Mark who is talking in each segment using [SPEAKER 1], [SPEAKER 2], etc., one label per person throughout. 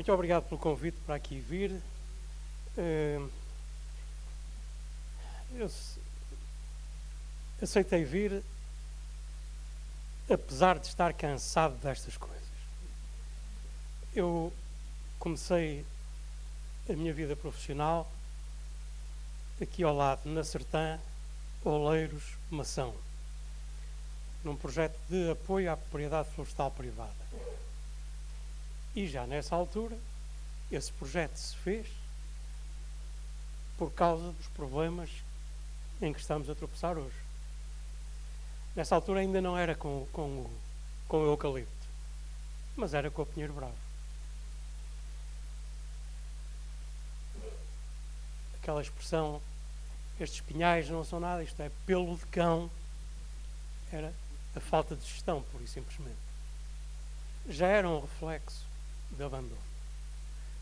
[SPEAKER 1] muito obrigado pelo convite para aqui vir. Uh, eu aceitei vir, apesar de estar cansado destas coisas. Eu comecei a minha vida profissional aqui ao lado, na Sertã, Oleiros, Mação, num projeto de apoio à propriedade florestal privada. E já nessa altura, esse projeto se fez por causa dos problemas em que estamos a tropeçar hoje. Nessa altura ainda não era com, com, com o eucalipto, mas era com o pinheiro bravo. Aquela expressão, estes pinhais não são nada, isto é pelo de cão, era a falta de gestão, pura e simplesmente. Já era um reflexo de abandono.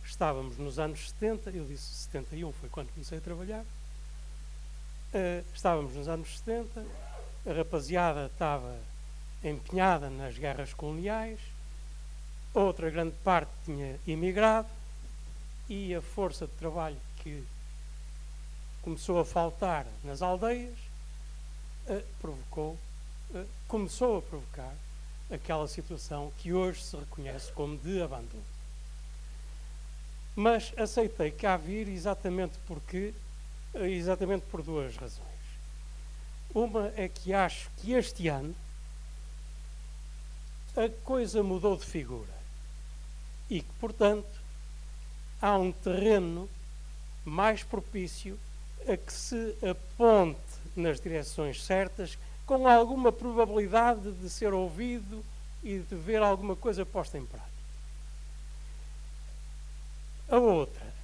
[SPEAKER 1] Estávamos nos anos 70, eu disse 71, foi quando comecei a trabalhar. Uh, estávamos nos anos 70, a rapaziada estava empenhada nas guerras coloniais, outra grande parte tinha emigrado e a força de trabalho que começou a faltar nas aldeias uh, provocou, uh, começou a provocar aquela situação que hoje se reconhece como de abandono. Mas aceitei cá vir exatamente porque exatamente por duas razões. Uma é que acho que este ano a coisa mudou de figura e que, portanto, há um terreno mais propício a que se aponte nas direções certas com alguma probabilidade de ser ouvido e de ver alguma coisa posta em prática. A outra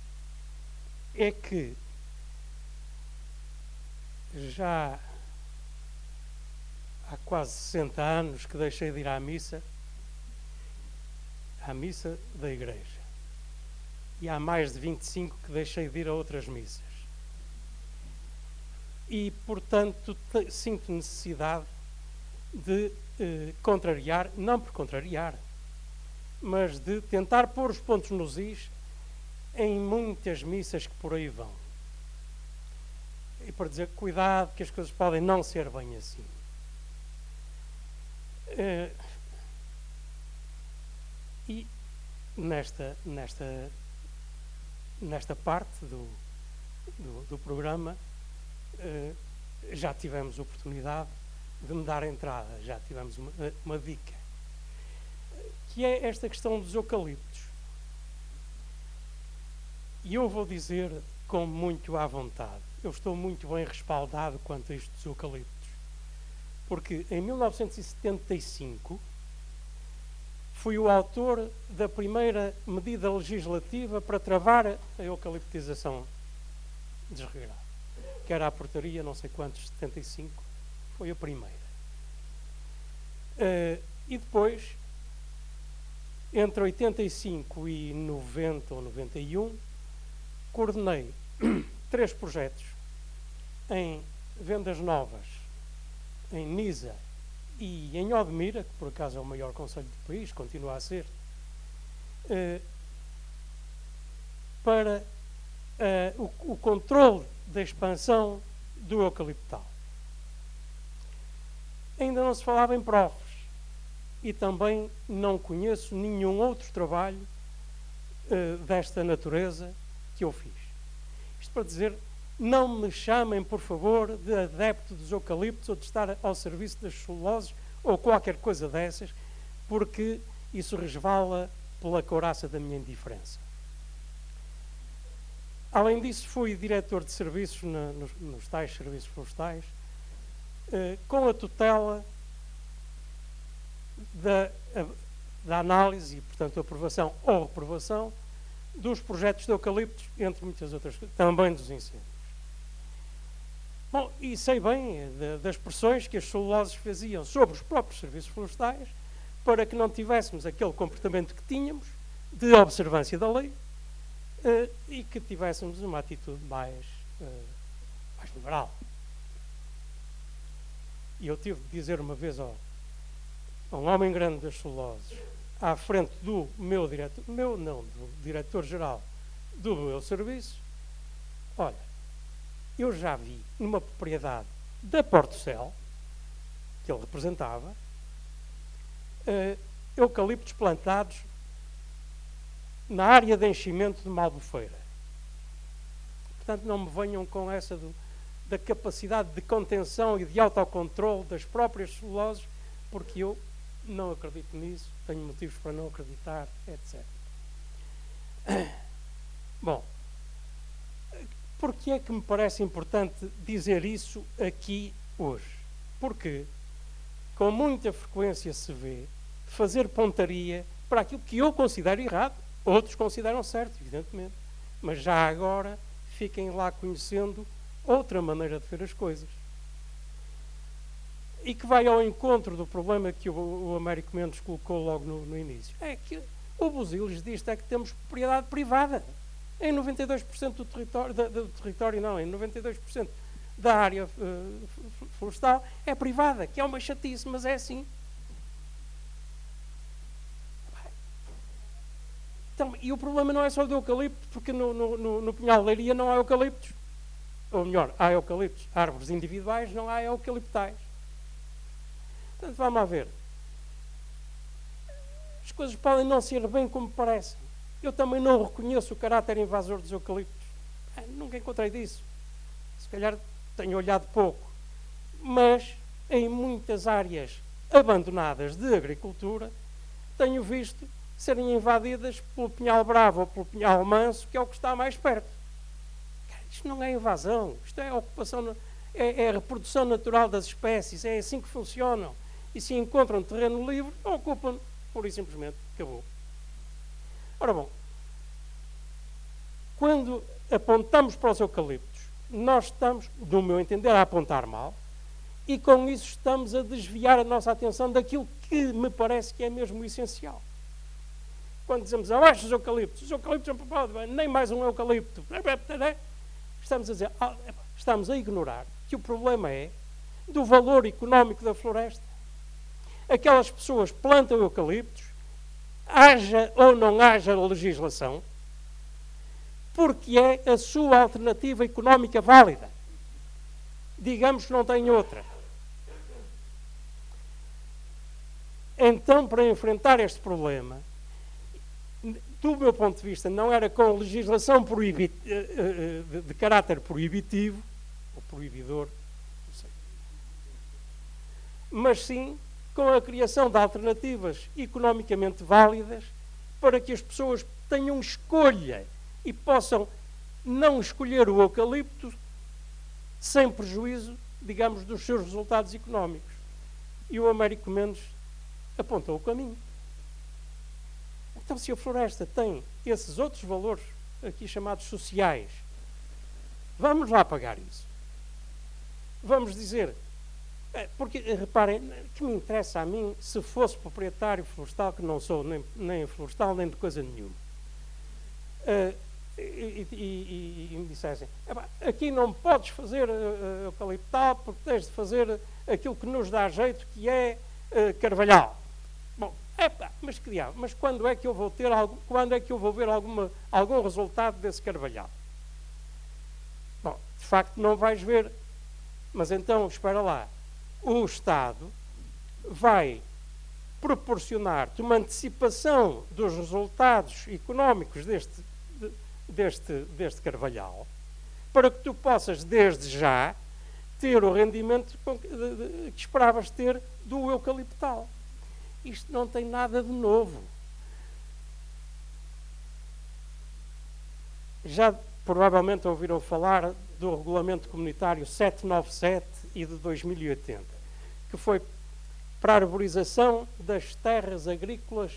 [SPEAKER 1] é que já há quase 60 anos que deixei de ir à missa, à missa da igreja. E há mais de 25 que deixei de ir a outras missas e, portanto, sinto necessidade de eh, contrariar, não por contrariar, mas de tentar pôr os pontos nos is em muitas missas que por aí vão. E para dizer cuidado, que as coisas podem não ser bem assim. Eh, e nesta, nesta, nesta parte do, do, do programa, eh, já tivemos oportunidade de me dar entrada, já tivemos uma, eh, uma dica, que é esta questão dos eucaliptos. E eu vou dizer com muito à vontade, eu estou muito bem respaldado quanto a isto dos eucaliptos, porque em 1975 fui o autor da primeira medida legislativa para travar a eucaliptização desregrada que era a portaria, não sei quantos, 75, foi a primeira. Uh, e depois, entre 85 e 90 ou 91, coordenei três projetos em vendas novas, em Nisa e em Odmira, que por acaso é o maior conselho do país, continua a ser, uh, para uh, o, o controle da expansão do eucaliptal. Ainda não se falava em profes e também não conheço nenhum outro trabalho uh, desta natureza que eu fiz. Isto para dizer, não me chamem, por favor, de adepto dos eucaliptos ou de estar ao serviço das celuloses ou qualquer coisa dessas, porque isso resvala pela couraça da minha indiferença. Além disso, fui diretor de serviços na, nos, nos, tais serviços florestais, eh, com a tutela da, a, da análise e, portanto, aprovação ou reprovação dos projetos de eucaliptos, entre muitas outras coisas, também dos incêndios. Bom, e sei bem eh, de, das pressões que as celuloses faziam sobre os próprios serviços florestais para que não tivéssemos aquele comportamento que tínhamos de observância da lei uh, e que tivéssemos uma atitude mais, uh, mais liberal. E eu tive de dizer uma vez a um homem grande das celuloses, à frente do meu diretor, meu não, do diretor-geral do meu serviço, olha, eu já vi numa propriedade da Portocel, que ele representava, uh, eucaliptos plantados na área de enchimento de Malbufeira. Portanto, não me venham com essa do, da capacidade de contenção e de autocontrole das próprias celuloses, porque eu não acredito nisso, tenho motivos para não acreditar, etc. Bom, porque é que me parece importante dizer isso aqui hoje? Porque com muita frequência se vê fazer pontaria para aquilo que eu considero errado, outros consideram certo, evidentemente. Mas já agora fiquem lá conhecendo outra maneira de ver as coisas. E que vai ao encontro do problema que o, o Américo Mendes colocou logo no, no início. É que o Busilis diz é que temos propriedade privada. Em 92% do território, do, do território, não, em 92% da área uh, florestal é privada, que é uma chatice, mas é assim. Então, e o problema não é só do eucalipto, porque no, no, no, no Pinhal Leiria não há eucaliptos. Ou melhor, há eucaliptos, árvores individuais, não há eucaliptais. Portanto, vamos a ver. As coisas podem não ser bem como parecem. Eu também não reconheço o caráter invasor dos eucaliptos. É, nunca encontrei disso. Se calhar tenho olhado pouco. Mas em muitas áreas abandonadas de agricultura, tenho visto serem invadidas pelo Pinhal Bravo ou pelo Pinhal Manso, que é o que está mais perto. Isto não é invasão, isto é ocupação, é, é a reprodução natural das espécies, é assim que funcionam. E se encontram terreno livre, ocupam, pura e simplesmente, acabou. Ora bom, quando apontamos para os eucaliptos, nós estamos, no meu entender, a apontar mal, e com isso estamos a desviar a nossa atenção daquilo que me parece que é mesmo essencial. Quando dizemos abaixo os eucaliptos, os eucaliptos não nem mais um eucalipto, estamos a dizer, ah, estamos a ignorar que o problema é do valor económico da floresta. Aquelas pessoas plantam eucaliptos, haja ou não haja legislação, porque é a sua alternativa económica válida. Digamos que não tem outra. Então, para enfrentar este problema, do meu ponto de vista, não era com legislação eh, eh, de, caráter proibitivo, ou proibidor, mas sim com a criação de alternativas economicamente válidas para que as pessoas tenham escolha e possam não escolher o eucalipto sem prejuízo, digamos, dos seus resultados económicos. E o Américo Mendes apontou o caminho. Então, se a floresta tem esses outros valores, aqui chamados sociais, vamos lá pagar isso. Vamos dizer, é, porque reparem, que me interessa a mim se fosse proprietário florestal, que não sou nem, nem florestal nem de coisa nenhuma. Uh, e, e, e, e, me dissessem: aqui não podes fazer uh, eucaliptal porque tens de fazer aquilo que nos dá jeito, que é uh, carvalhal. Epá, mas que diabo, mas quando é que eu vou ter algo, quando é que eu vou ver alguma, algum resultado desse carvalhal? Bom, de facto não vais ver. Mas então, espera lá, o Estado vai proporcionar-te uma antecipação dos resultados económicos deste, deste, deste carvalhal, para que tu possas, desde já, ter o rendimento que esperavas ter do eucaliptal. Isto não tem nada de novo. Já provavelmente ouviram falar do Regulamento Comunitário 797 e de 2080, que foi para a arborização das terras agrícolas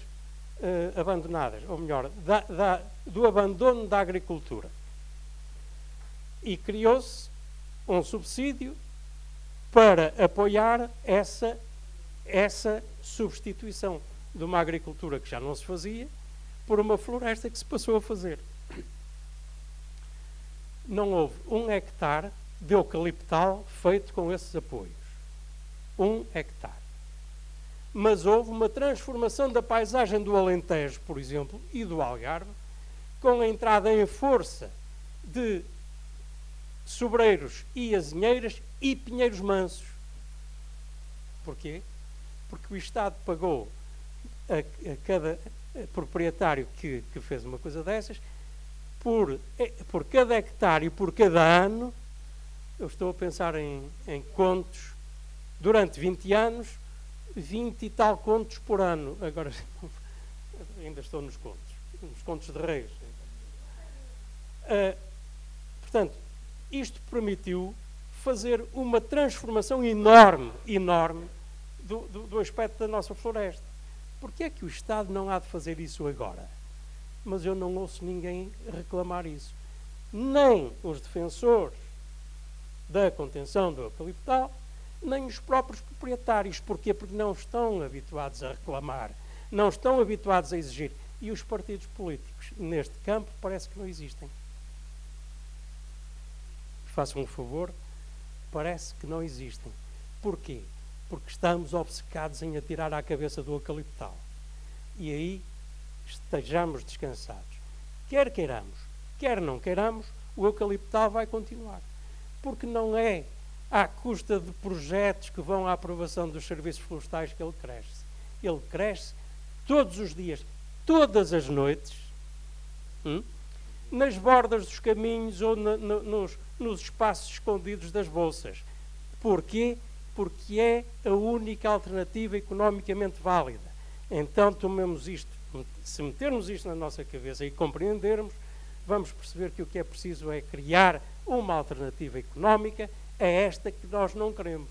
[SPEAKER 1] eh, abandonadas, ou melhor, da, da, do abandono da agricultura. E criou-se um subsídio para apoiar essa, essa substituição de uma agricultura que já não se fazia por uma floresta que se passou a fazer. Não houve um hectare de eucaliptal feito com esses apoios. Um hectare. mas houve uma transformação da paisagem do Alentejo, por exemplo, e do Algarve, com a entrada em força de sobreiros e azinheiras e pinheiros mansos. Porquê? Porque o Estado pagou a, a cada proprietário que, que, fez uma coisa dessas, por, eh, por cada hectare, por cada ano, eu estou a pensar em, em contos, durante 20 anos, 20 e tal contos por ano. Agora, ainda estou nos contos, nos contos de reis. Uh, portanto, isto permitiu fazer uma transformação enorme, enorme, do, do, do aspecto da nossa floresta. Porquê é que o Estado não há de fazer isso agora? Mas eu não ouço ninguém reclamar isso. Nem os defensores da contenção do eucaliptal, nem os próprios proprietários. Porquê? Porque não estão habituados a reclamar, não estão habituados a exigir. E os partidos políticos, neste campo, parece que não existem. Façam um favor, parece que não existem. Porquê? Porque estamos obcecados em atirar à cabeça do eucaliptal. E aí estejamos descansados. Quer queiramos, quer não queiramos, o eucaliptal vai continuar. Porque não é à custa de projetos que vão à aprovação dos serviços florestais que ele cresce. Ele cresce todos os dias, todas as noites, hum? nas bordas dos caminhos ou na, na, nos, nos espaços escondidos das bolsas. Porquê? Porque é a única alternativa economicamente válida. Então tomemos isto, se metermos isto na nossa cabeça e compreendermos, vamos perceber que o que é preciso é criar uma alternativa económica a esta que nós não queremos.